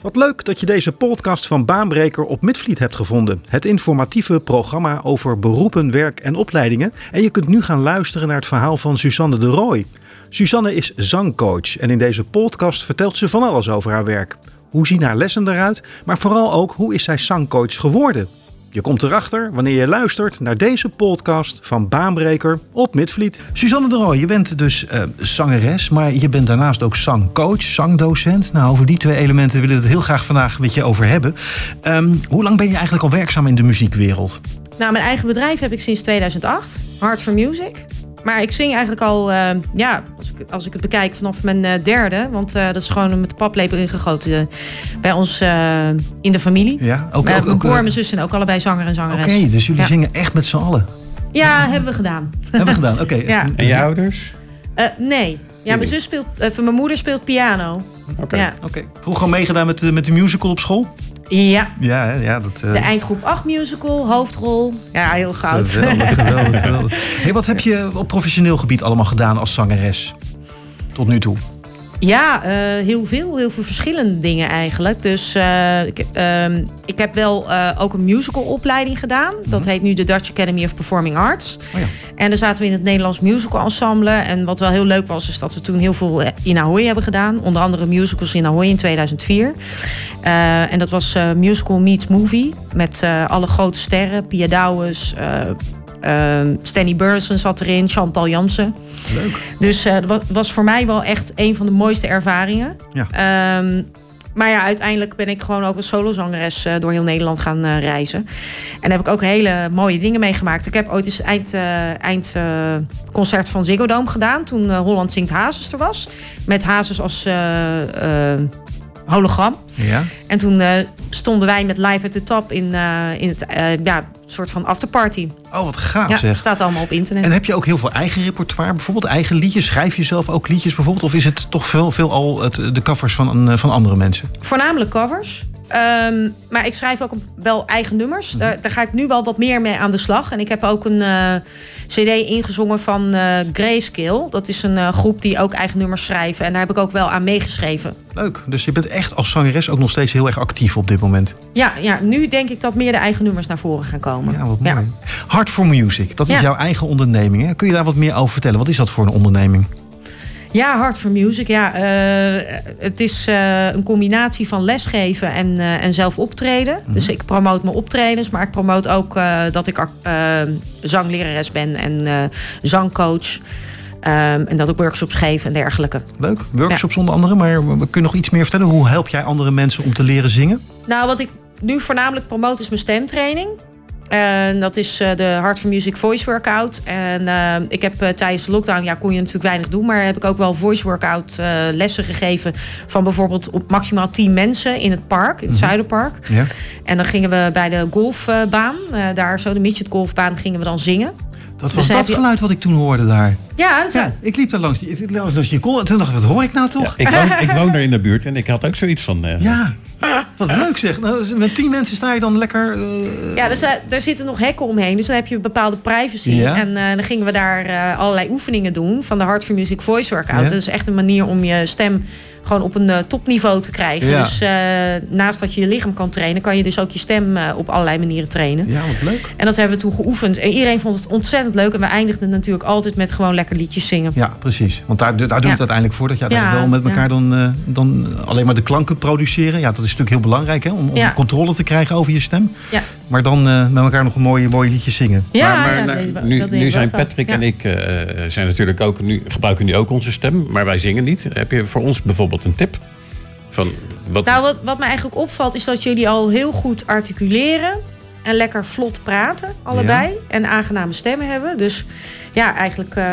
Wat leuk dat je deze podcast van Baanbreker op Midvliet hebt gevonden. Het informatieve programma over beroepen, werk en opleidingen. En je kunt nu gaan luisteren naar het verhaal van Suzanne de Rooij. Suzanne is zangcoach en in deze podcast vertelt ze van alles over haar werk. Hoe zien haar lessen eruit, maar vooral ook hoe is zij zangcoach geworden? Je komt erachter wanneer je luistert naar deze podcast van Baanbreker op Midvliet. Suzanne de Rooij, je bent dus uh, zangeres, maar je bent daarnaast ook zangcoach, zangdocent. Nou, over die twee elementen willen we het heel graag vandaag met je over hebben. Um, hoe lang ben je eigenlijk al werkzaam in de muziekwereld? Nou, mijn eigen bedrijf heb ik sinds 2008, Heart for Music. Maar ik zing eigenlijk al, uh, ja, als ik, als ik het bekijk, vanaf mijn uh, derde. Want uh, dat is gewoon met de paplepel ingegoten bij ons in de familie. Ja, ook, ook, mijn broer en mijn zus zijn ook allebei zanger en zangeres. Oké, okay, dus jullie ja. zingen echt met z'n allen? Ja, hebben we gedaan. Hebben we gedaan, oké. Okay. Ja. En je ouders? nee. Ja, mijn, zus speelt, mijn moeder speelt piano. Oké. Okay. Ja. Okay. Vroeger al meegedaan met, de, met de musical op school? Ja. Ja, ja dat, uh... De eindgroep 8 musical, hoofdrol. Ja, heel goud. Geweldig, geweldig, geweldig. Hey, wat heb je op professioneel gebied allemaal gedaan als zangeres? Tot nu toe. Ja, uh, heel veel. Heel veel verschillende dingen eigenlijk. Dus uh, ik, uh, ik, heb wel ook een musicalopleiding gedaan. Dat mm -hmm. heet nu de Dutch Academy of Performing Arts. Oh ja. En daar zaten we in het Nederlands musical ensemble. En wat wel heel leuk was, is dat we toen heel veel in Ahoy hebben gedaan. Onder andere musicals in Ahoy in 2004. En dat was Musical Meets Movie. Met alle grote sterren. Pia Douwes, uh, Stanley Burleson zat erin, Chantal Jansen. Leuk. Dus dat was voor mij wel echt een van de mooiste ervaringen. Ja. Um, maar ja, uiteindelijk ben ik gewoon ook als solozangeres door heel Nederland gaan reizen. En heb ik ook hele mooie dingen meegemaakt. Ik heb ooit eens eind, uh, eind concert van Ziggo Dome gedaan. Toen Holland Zingt Hazes er was. Met Hazes als hologram. Ja. En toen uh, stonden wij met Live at the Top in, uh, in het uh, ja, soort van afterparty. Oh, wat gaaf ja, zeg. staat allemaal op internet. En heb je ook heel veel eigen repertoire? Bijvoorbeeld eigen liedjes? Schrijf je zelf ook liedjes bijvoorbeeld? Of is het toch veel, veel al het, de covers van, van andere mensen? Voornamelijk covers. Um, maar ik schrijf ook wel eigen nummers. Daar, daar, ga ik nu wel wat meer mee aan de slag. En ik heb ook een uh, cd ingezongen van uh, Grayscale. Dat is een uh, groep die ook eigen nummers schrijven. En daar heb ik ook wel aan meegeschreven. Leuk. Dus je bent echt als zangeres ook nog steeds heel erg actief op dit moment. Ja, ja nu denk ik dat meer de eigen nummers naar voren gaan komen. Ja, wat mooi. Ja. Heart for Music, dat is ja. jouw eigen onderneming. Hè? Kun je daar wat meer over vertellen? Wat is dat voor een onderneming? Ja, Hard for Music. Ja, uh, het is uh, een combinatie van lesgeven en, uh, en zelf optreden. Mm -hmm. Dus ik promoot mijn optredens, maar ik promoot ook dat ik zanglerares ben en zangcoach. Um, en dat ik workshops geef en dergelijke. Leuk, workshops ja. onder andere. Maar kun je nog iets meer vertellen? Hoe help jij andere mensen om te leren zingen? Nou, wat ik nu voornamelijk promoot is mijn stemtraining. En dat is uh, de Heart for Music Voice Workout. En uh, ik heb uh, tijdens de lockdown, ja, kon je natuurlijk weinig doen. Maar heb ik ook wel voice workout lessen gegeven. Van bijvoorbeeld op maximaal 10 mensen in het park, in het mm -hmm. Zuiderpark. Ja. En dan gingen we bij de golfbaan, daar zo de midget golfbaan, gingen we dan zingen. Dat was dus dat je... geluid wat ik toen hoorde daar. Ja, dat is ja ik liep daar langs die, langs die kool en toen dacht ik, wat hoor ik nou toch? Ja, ik, woon, ik woon daar in de buurt en ik had ook zoiets van... Uh, ja, wat leuk zeg. Nou, met tien mensen sta je dan lekker... Uh... Ja, dus, uh, daar zitten nog hekken omheen, dus dan heb je bepaalde privacy. Ja. En dan gingen we daar allerlei oefeningen doen van de Heart for Music Voice Workout. Ja. Dat is echt een manier om je stem gewoon op een uh, topniveau te krijgen. Ja. Dus uh, naast dat je je lichaam kan trainen, kan je dus ook je stem uh, op allerlei manieren trainen. Ja, wat leuk. En dat hebben we toen geoefend. En iedereen vond het ontzettend leuk. En we eindigden natuurlijk altijd met gewoon lekker liedjes zingen. Ja, precies. Want daar, daar doen we ja. het uiteindelijk voor. Dat je ja, wel met elkaar dan, dan alleen maar de klanken produceren. Ja, dat is natuurlijk heel belangrijk hè, om, om controle te krijgen over je stem. Ja. Maar dan met elkaar nog een mooie, mooie liedje zingen. Ja, maar, maar nou, nu, nu zijn Patrick en ik zijn natuurlijk ook, nu, gebruiken nu ook onze stem. Maar wij zingen niet. Heb je voor ons bijvoorbeeld een tip? Van wat... Nou, wat, wat me eigenlijk opvalt is dat jullie al heel goed articuleren. En lekker vlot praten, allebei. Ja. En aangename stemmen hebben. Dus ja, eigenlijk uh,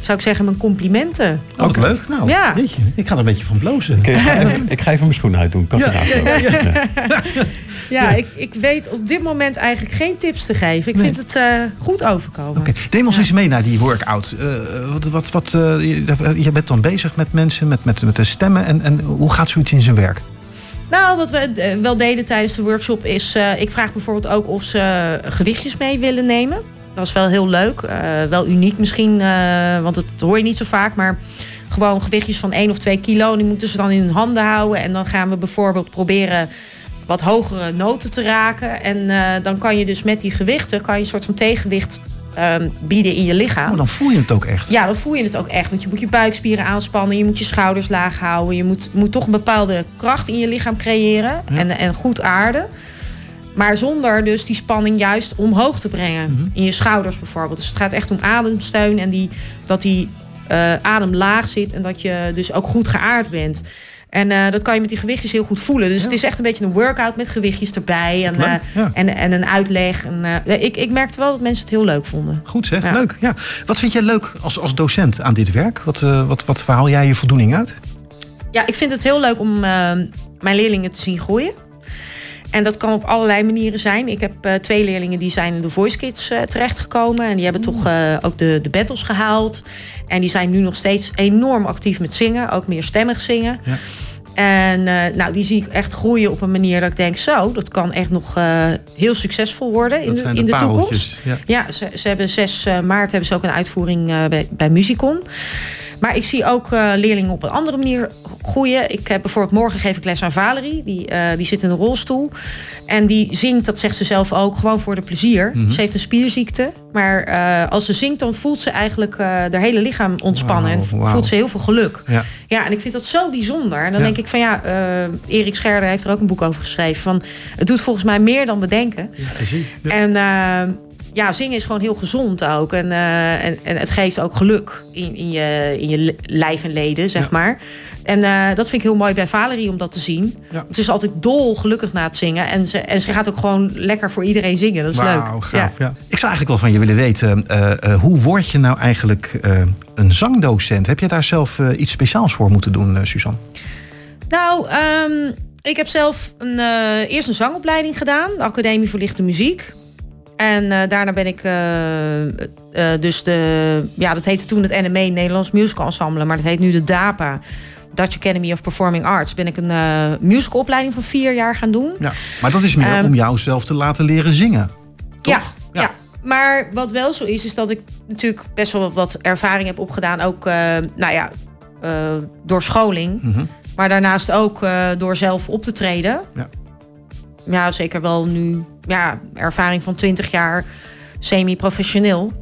zou ik zeggen mijn complimenten. Ook okay. leuk. Nou, ja. weet je, ik ga er een beetje van blozen. Okay, ik, ga even, ik ga even mijn schoenen uitdoen. Kan ja, ja, ja, ja. ik, ik weet op dit moment eigenlijk geen tips te geven. Ik nee. vind het uh, goed overkomen. Oké, okay. neem ons eens mee naar die workout. Uh, wat, wat, wat, je bent dan bezig met mensen, met, met, met de stemmen. En, en hoe gaat zoiets in zijn werk? Nou, wat we wel deden tijdens de workshop is... Ik vraag bijvoorbeeld ook of ze gewichtjes mee willen nemen. Dat is wel heel leuk. Wel uniek misschien, want dat hoor je niet zo vaak. Maar gewoon gewichtjes van 1 of 2 kilo. Die moeten ze dan in hun handen houden. En dan gaan we bijvoorbeeld proberen wat hogere noten te raken. En dan kan je dus met die gewichten kan je een soort van tegenwicht um, bieden in je lichaam. Oh, dan voel je het ook echt. Ja, dan voel je het ook echt. Want je moet je buikspieren aanspannen, je moet je schouders laag houden. Je moet, moet toch een bepaalde kracht in je lichaam creëren en, en goed aarden. Maar zonder dus die spanning juist omhoog te brengen. Mhm. In je schouders bijvoorbeeld. Dus het gaat echt om ademsteun en die, dat die uh, adem laag zit en dat je dus ook goed geaard bent. En uh, dat kan je met die gewichtjes heel goed voelen. Dus het is echt een beetje een workout met gewichtjes erbij. En, uh, en, en een uitleg. En, uh, ik, ik merkte wel dat mensen het heel leuk vonden. Goed zeg, leuk. Ja. Wat vind jij leuk als, als docent aan dit werk? Wat, wat, wat haal jij je voldoening uit? Ja, ik vind het heel leuk om mijn leerlingen te zien groeien. En dat kan op allerlei manieren zijn. Ik heb uh, twee leerlingen die zijn in de Voice Kids uh, terechtgekomen. En die hebben toch uh, ook de, de battles gehaald. En die zijn nu nog steeds enorm actief met zingen. Ook meer stemmig zingen. Ja. En nou, die zie ik echt groeien op een manier dat ik denk... zo, dat kan echt nog heel succesvol worden in de, in de toekomst. Ja, ja ze, ze, hebben 6 maart hebben ze ook een uitvoering bij, bij Musicon. Maar ik zie ook uh, leerlingen op een andere manier groeien. Ik heb bijvoorbeeld morgen geef ik les aan Valerie. Die, uh, die zit in een rolstoel. En die zingt, dat zegt ze zelf ook, gewoon voor de plezier. Mm -hmm. Ze heeft een spierziekte. Maar uh, als ze zingt, dan voelt ze eigenlijk haar hele lichaam ontspannen. Wow, en voelt ze heel veel geluk. Ja. ja, en ik vind dat zo bijzonder. En dan ja. denk ik van ja, Erik Scherder heeft er ook een boek over geschreven. Van, het doet volgens mij meer dan we denken. Ja, precies. Ja. En ja, zingen is gewoon heel gezond ook. En, uh, en, en, het geeft ook geluk in, in, je, in je lijf en leden, zeg maar. En uh, dat vind ik heel mooi bij Valerie om dat te zien. Ja. Ze is altijd dol gelukkig na het zingen. En ze, en ze gaat ook gewoon lekker voor iedereen zingen. Dat is leuk. Gaaf, ja. ja. Ik zou eigenlijk wel van je willen weten... Uh, hoe word je nou eigenlijk een zangdocent? Heb je daar zelf iets speciaals voor moeten doen, Suzanne? Nou, um, ik heb zelf een, eerst een zangopleiding gedaan. De Academie voor Lichte Muziek. En uh, daarna ben ik uh, uh, dus de, ja, dat heette toen het NME, Nederlands Musical Ensemble, maar dat heet nu de DAPA. Dutch Academy of Performing Arts ben ik een musicalopleiding van vier jaar gaan doen. Ja, maar dat is meer um, om jou zelf te laten leren zingen, toch? Ja, ja, ja. maar wat wel zo is, is dat ik natuurlijk best wel wat ervaring heb opgedaan. Ook, nou ja, door scholing. Mm -hmm. Maar daarnaast ook door zelf op te treden. Ja ja, zeker wel nu ja, ervaring van 20 jaar semi-professioneel.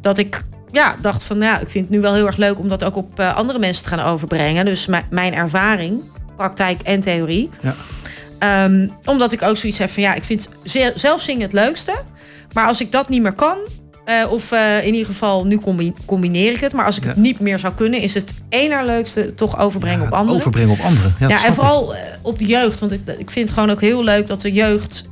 Dat ik ja, dacht van ja, ik vind het nu wel heel erg leuk om dat ook op uh, andere mensen te gaan overbrengen. Dus mijn ervaring, praktijk en theorie. Ja. Um, omdat ik ook zoiets heb van ja, ik vind zelf zingen het leukste. Maar als ik dat niet meer kan, uh, of uh, in ieder geval, nu combineer ik het. Maar als ik ja. het niet meer zou kunnen, is het ene leukste toch overbrengen ja, op anderen. Overbrengen op anderen. Ja, ja en vooral uh, op de jeugd. Want ik, ik, vind het gewoon ook heel leuk dat de jeugd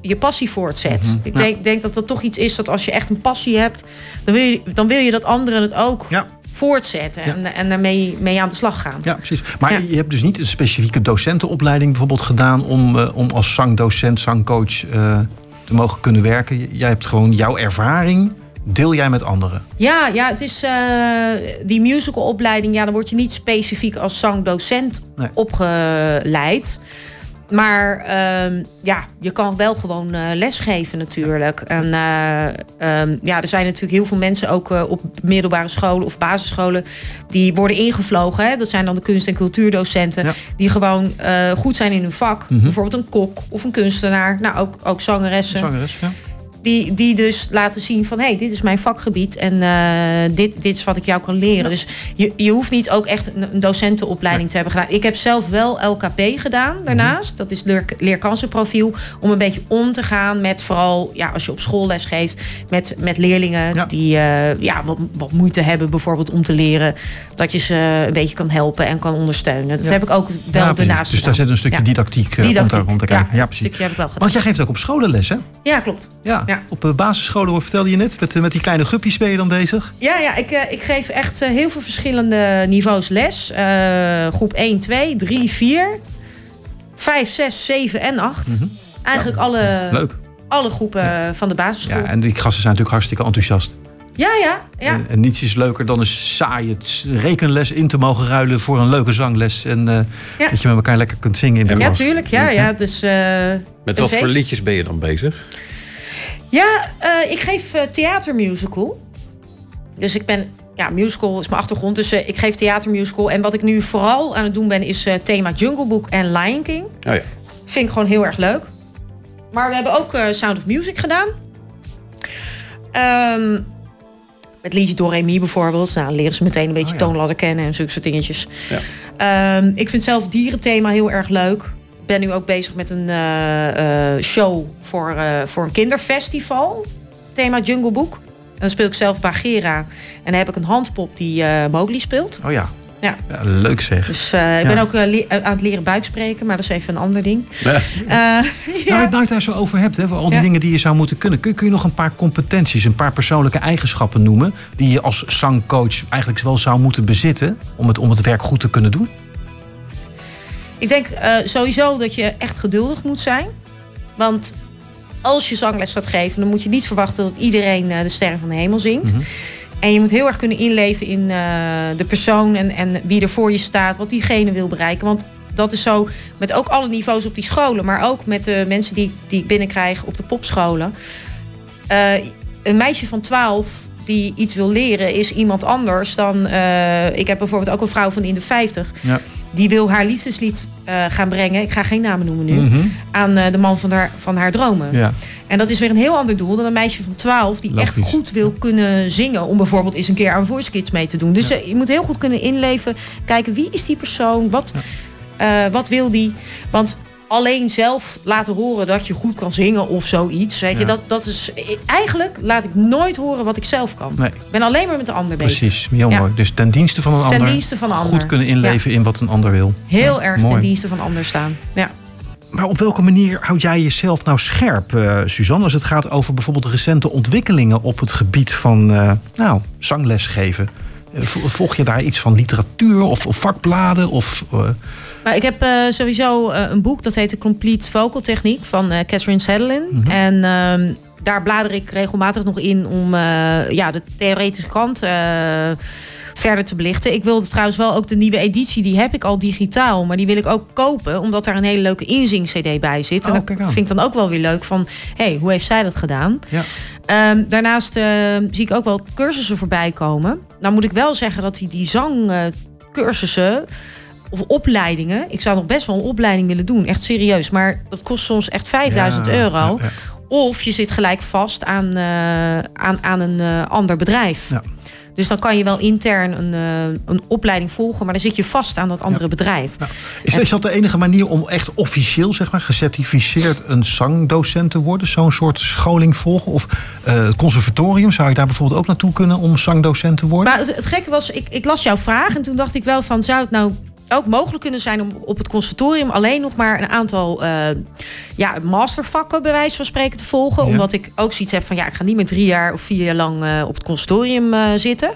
je passie voortzet. Mm -hmm. Ik denk, denk, dat dat toch iets is dat als je echt een passie hebt, dan wil je, dan wil je dat anderen het ook voortzetten en, en daarmee mee aan de slag gaan. Ja, precies. Maar je hebt dus niet een specifieke docentenopleiding bijvoorbeeld gedaan om, om als zangdocent, zangcoach te mogen kunnen werken. Jij hebt gewoon jouw ervaring. Deel jij met anderen? Ja, ja het is uh, die musicalopleiding. Ja, dan word je niet specifiek als zangdocent nee. opgeleid. Maar uh, ja, je kan wel gewoon uh, lesgeven natuurlijk. En uh, um, ja, er zijn natuurlijk heel veel mensen ook uh, op middelbare scholen of basisscholen die worden ingevlogen. Hè? Dat zijn dan de kunst- en cultuurdocenten ja. die gewoon goed zijn in hun vak. Mm -hmm. Bijvoorbeeld een kok of een kunstenaar. Nou, ook, ook zangeressen. Zangeres, ja die, die dus laten zien van... hé, hey, dit is mijn vakgebied en uh, dit, dit is wat ik jou kan leren. Ja. Dus je, je hoeft niet ook echt een, een docentenopleiding ja. te hebben gedaan. Ik heb zelf wel LKP gedaan daarnaast. Dat is leer, leerkansenprofiel. Om een beetje om te gaan met vooral... ja, als je op school les geeft... met, met leerlingen ja. die uh, ja, wat, wat moeite hebben bijvoorbeeld om te leren... dat je ze een beetje kan helpen en kan ondersteunen. Dat heb ik ook wel daarnaast Dus daar zit een stukje didactiek, uh, didactiek. om te kijken. Ja, precies. Stukje heb ik wel gedaan. Want jij geeft ook op scholen les, hè? Ja, klopt. Ja. Ja. Op uh, basisscholen vertelde je net. Met, met die kleine guppies ben je dan bezig? Ja, ja ik, uh, ik geef echt heel veel verschillende niveaus les. groep 1, 2, 3, 4, 5, 6, 7 en 8. Mm -hmm. Eigenlijk ja, alle, leuk. alle groepen ja. van de basisschool. Ja, en die gasten zijn natuurlijk hartstikke enthousiast. Ja, ja. ja. En, en, niets is leuker dan een saaie rekenles in te mogen ruilen voor een leuke zangles. En uh, ja. dat je met elkaar lekker kunt zingen in de Ja, tuurlijk. Ja, ja. Dus, uh, met wat voor liedjes ben je dan bezig? Ja, uh, ik geef uh, theatermusical. Dus ik ben ja, musical is mijn achtergrond. Dus ik geef theatermusical. En wat ik nu vooral aan het doen ben, is thema Jungle Book en Lion King. Oh ja. Vind ik gewoon heel erg leuk. Maar we hebben ook Sound of Music gedaan. Um, met liedje Doremi bijvoorbeeld. Nou, dan leren ze meteen een beetje oh, toonladder kennen en zulke soort dingetjes. Ja. Ehm, ik vind zelf dierenthema heel erg leuk. Ik ben nu ook bezig met een uh, show voor, uh, voor een kinderfestival. Thema Jungle Book. En dan speel ik zelf Bagheera. En dan heb ik een handpop die Mowgli speelt. Oh ja. Ja. leuk zeg. Dus uh, ik ben ook uh, aan het leren buikspreken, maar dat is even een ander ding. Ja. Uh. Nou, nou, het daar zo over hebt, hè, voor al die dingen die je zou moeten kunnen. Kun, kun, je nog een paar competenties, een paar persoonlijke eigenschappen noemen... die je als zangcoach eigenlijk wel zou moeten bezitten... om het, om het werk goed te kunnen doen? Ik denk sowieso dat je echt geduldig moet zijn. Want als je zangles gaat geven, dan moet je niet verwachten dat iedereen de sterren van de hemel zingt. Mm en je moet heel erg kunnen inleven in uh, de persoon en, en wie er voor je staat, wat diegene wil bereiken. Want dat is zo met ook alle niveaus op die scholen, maar ook met de mensen die, die ik binnenkrijg op de popscholen. Een meisje van 12 die iets wil leren, is iemand anders dan. Uh, ik heb bijvoorbeeld ook een vrouw van in de 50. Ja. Die wil haar liefdeslied uh, gaan brengen. Ik ga geen namen noemen nu. Mm -hmm. Aan uh, de man van haar, van haar dromen. Ja. En dat is weer een heel ander doel dan een meisje van 12 die echt goed wil kunnen zingen. Om bijvoorbeeld eens een keer aan Voice Kids mee te doen. Dus je moet heel goed kunnen inleven. Kijken wie is die persoon? Wat, wat wil die? Want alleen zelf laten horen dat je goed kan zingen of zoiets. Weet je, dat, dat is. Eigenlijk laat ik nooit horen wat ik zelf kan. Nee. Ik ben alleen maar met de ander bezig. Precies, heel mooi. Dus ten dienste van een ten ander. Dienste van een goed ander. kunnen inleven in wat een ander wil. Heel erg ten dienste van ander staan. Ja. Maar op welke manier houd jij jezelf nou scherp, uh, Suzanne, als het gaat over bijvoorbeeld recente ontwikkelingen op het gebied van uh, nou, zanglesgeven? Eh, volg je daar iets van literatuur of, of vakbladen? Of, uh... maar ik heb uh, sowieso een boek dat heet De Complete Vocal Techniek van Catherine Sadelin. Mm -hmm. En uh, daar blader ik regelmatig nog in om ja, de theoretische kant verder te belichten. Ik wilde trouwens wel ook de nieuwe editie, die heb ik al digitaal. Maar die wil ik ook kopen, omdat daar een hele leuke inzing-cd bij zit. En oh, dat vind ik dan ook wel weer leuk van, hé, hey, hoe heeft zij dat gedaan? Ja. Um, daarnaast zie ik ook wel cursussen voorbij komen. Nou moet ik wel zeggen dat die, die zangcursussen of opleidingen. Ik zou nog best wel een opleiding willen doen, echt serieus. Maar dat kost soms echt 5000 ja, euro. Ja, of je zit gelijk vast aan, uh, aan, aan een uh, ander bedrijf. Dus dan kan je wel intern een, uh, een opleiding volgen, maar dan zit je vast aan dat andere bedrijf. Is, is, dat de enige manier om echt officieel, zeg maar, gecertificeerd een zangdocent te worden? Zo'n soort scholing volgen? Of het conservatorium, zou je daar bijvoorbeeld ook naartoe kunnen om zangdocent te worden? Maar het, het gekke was, ik, ik las jouw vraag en toen dacht ik wel van, zou het nou ook mogelijk kunnen zijn om op het conservatorium alleen nog maar een aantal uh, ja, mastervakken, bij wijze van spreken, te volgen. Omdat ik ook zoiets heb van ja, ik ga niet meer drie jaar of vier jaar lang uh, op het conservatorium uh, zitten.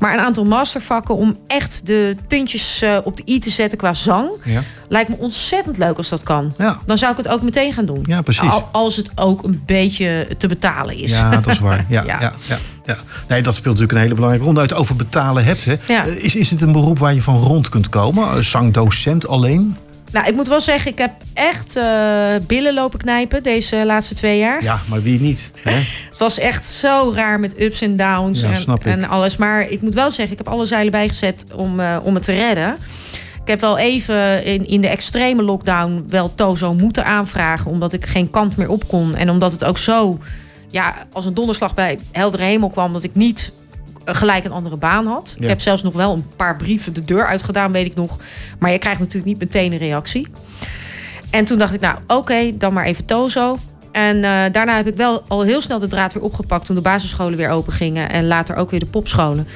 Maar een aantal mastervakken om echt de puntjes uh, op de i te zetten qua zang. Ja. Lijkt me ontzettend leuk als dat kan. Ja. Dan zou ik het ook meteen gaan doen. Ja, precies. Al, als het ook een beetje te betalen is. Ja, dat is waar. Ja, ja. ja, ja, Nee, dat speelt natuurlijk een hele belangrijke rol. Uit over betalen hebt. Hè. Is, is het een beroep waar je van rond kunt komen? Zangdocent alleen? Nou, ik moet wel zeggen, ik heb echt uh, billen lopen knijpen deze laatste twee jaar. Ja, maar wie niet? Hè? het was echt zo raar met ups en downs ja, en, en, alles. Maar ik moet wel zeggen, ik heb alle zeilen bijgezet om, uh, om het te redden. Ik heb wel even in, in de extreme lockdown wel Tozo moeten aanvragen... omdat ik geen kant meer op kon. En omdat het ook zo ja, als een donderslag bij heldere hemel kwam... dat ik niet gelijk een andere baan had. Ik heb zelfs nog wel een paar brieven de deur uitgedaan, weet ik nog. Maar je krijgt natuurlijk niet meteen een reactie. En toen dacht ik, nou oké, dan maar even Tozo. En uh, daarna heb ik wel al heel snel de draad weer opgepakt toen de basisscholen weer open gingen. En later ook weer de popscholen.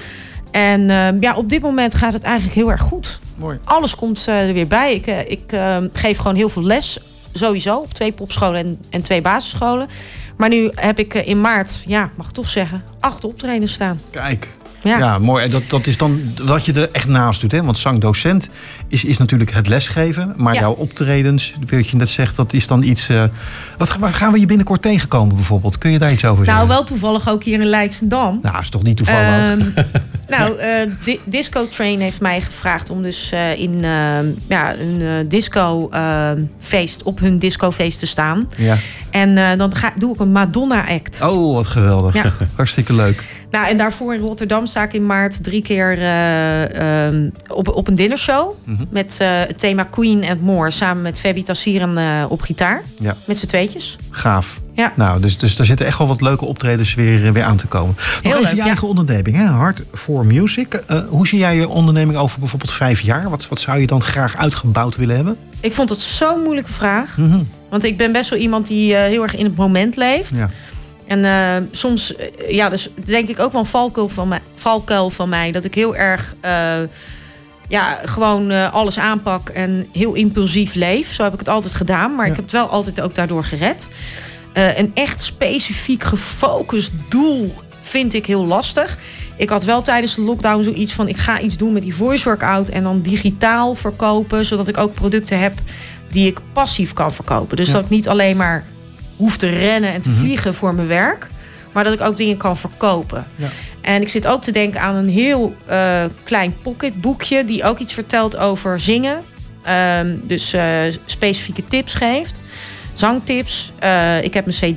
En uh, ja, op dit moment gaat het eigenlijk heel erg goed. Mooi. Alles komt uh, er weer bij. Ik, ik geef gewoon heel veel les, sowieso. Op twee popscholen en, en twee basisscholen. Maar nu heb ik in maart, ja, mag ik toch zeggen, acht optredens staan. Kijk. Ja. ja, mooi. En dat, dat is dan wat je er echt naast doet. Hè? Want zangdocent is, is natuurlijk het lesgeven. Maar jouw optredens, wat je net zegt, dat is dan iets... Uh, wat, waar gaan we je binnenkort tegenkomen bijvoorbeeld? Kun je daar iets over nou, zeggen? Nou, wel toevallig ook hier in Leidsendam. Nou, is toch niet toevallig? Um, nou, uh, Disco Train heeft mij gevraagd om dus uh, in ja, een disco feest, op hun discofeest te staan. Ja. En dan ga, doe ik een Madonna-act. Oh, wat geweldig. Ja. Hartstikke leuk. Nou, en daarvoor in Rotterdam sta ik in maart drie keer uh, uh, op, op een dinnershow. Mm -hmm. Met uh, het thema Queen and More. Samen met Fabi Tassieren op gitaar. Ja. Met z'n tweetjes. Gaaf. Ja. Nou, dus, dus daar zitten echt wel wat leuke optredens weer, weer aan te komen. Nog Heel even leuk, je ja. eigen onderneming, hè? Hard for Music. hoe zie jij je onderneming over bijvoorbeeld vijf jaar? Wat, wat zou je dan graag uitgebouwd willen hebben? Ik vond het zo'n moeilijke vraag. Mm -hmm. Want ik ben best wel iemand die heel erg in het moment leeft. Ja. En uh, soms, ja, dus denk ik ook wel een valkuil van, mij, valkuil van mij. Dat ik heel erg, uh, ja, gewoon alles aanpak en heel impulsief leef. Zo heb ik het altijd gedaan. Maar ja. ik heb het wel altijd ook daardoor gered. een echt specifiek gefocust doel vind ik heel lastig. Ik had wel tijdens de lockdown zoiets van: ik ga iets doen met die voice workout en dan digitaal verkopen, zodat ik ook producten heb die ik passief kan verkopen. Dus ja. dat ik niet alleen maar hoef te rennen en te mm -hmm. vliegen voor mijn werk. Maar dat ik ook dingen kan verkopen. Ja. En ik zit ook te denken aan een heel uh, klein pocketboekje... die ook iets vertelt over zingen. Um, dus uh, specifieke tips geeft. Zangtips. Uh, ik heb een cd,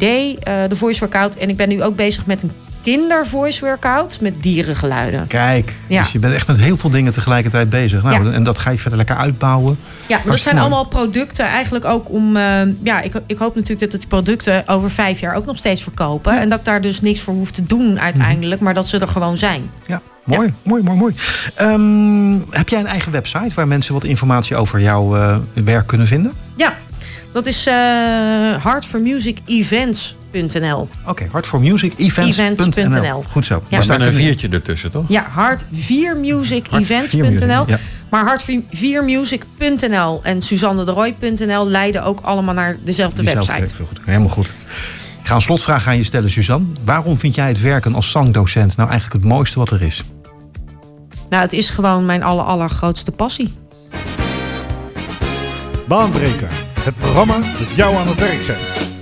de Voice Workout. En ik ben nu ook bezig met een kinder voice workout met dierengeluiden. Kijk, ja. dus je bent echt met heel veel dingen tegelijkertijd bezig. Nou, ja. En dat ga je verder lekker uitbouwen. Ja, maar dat zijn allemaal producten eigenlijk ook om... Uh, ja, ik, ik hoop natuurlijk dat die producten over vijf jaar ook nog steeds verkopen. Ja. En dat ik daar dus niks voor hoef te doen uiteindelijk. Mm. Maar dat ze er gewoon zijn. Ja, mooi, mooi, mooi, mooi. Um, heb jij een eigen website waar mensen wat informatie over jouw uh, werk kunnen vinden? Ja, dat is uh. Oké, okay. Goed zo. Ja. Maar met een viertje ertussen, toch? Ja, Heart 4 Music Events.nl. Ja. Maar hart4music.nl en Suzanne de Roy.nl leiden ook allemaal naar dezelfde Diezelfde website. Goed. Helemaal goed. Ik ga een slotvraag aan je stellen, Suzanne. Waarom vind jij het werken als zangdocent nou eigenlijk het mooiste wat er is? Nou, het is gewoon mijn aller, allergrootste passie. Baanbreker het programma dat jou aan het werk zet.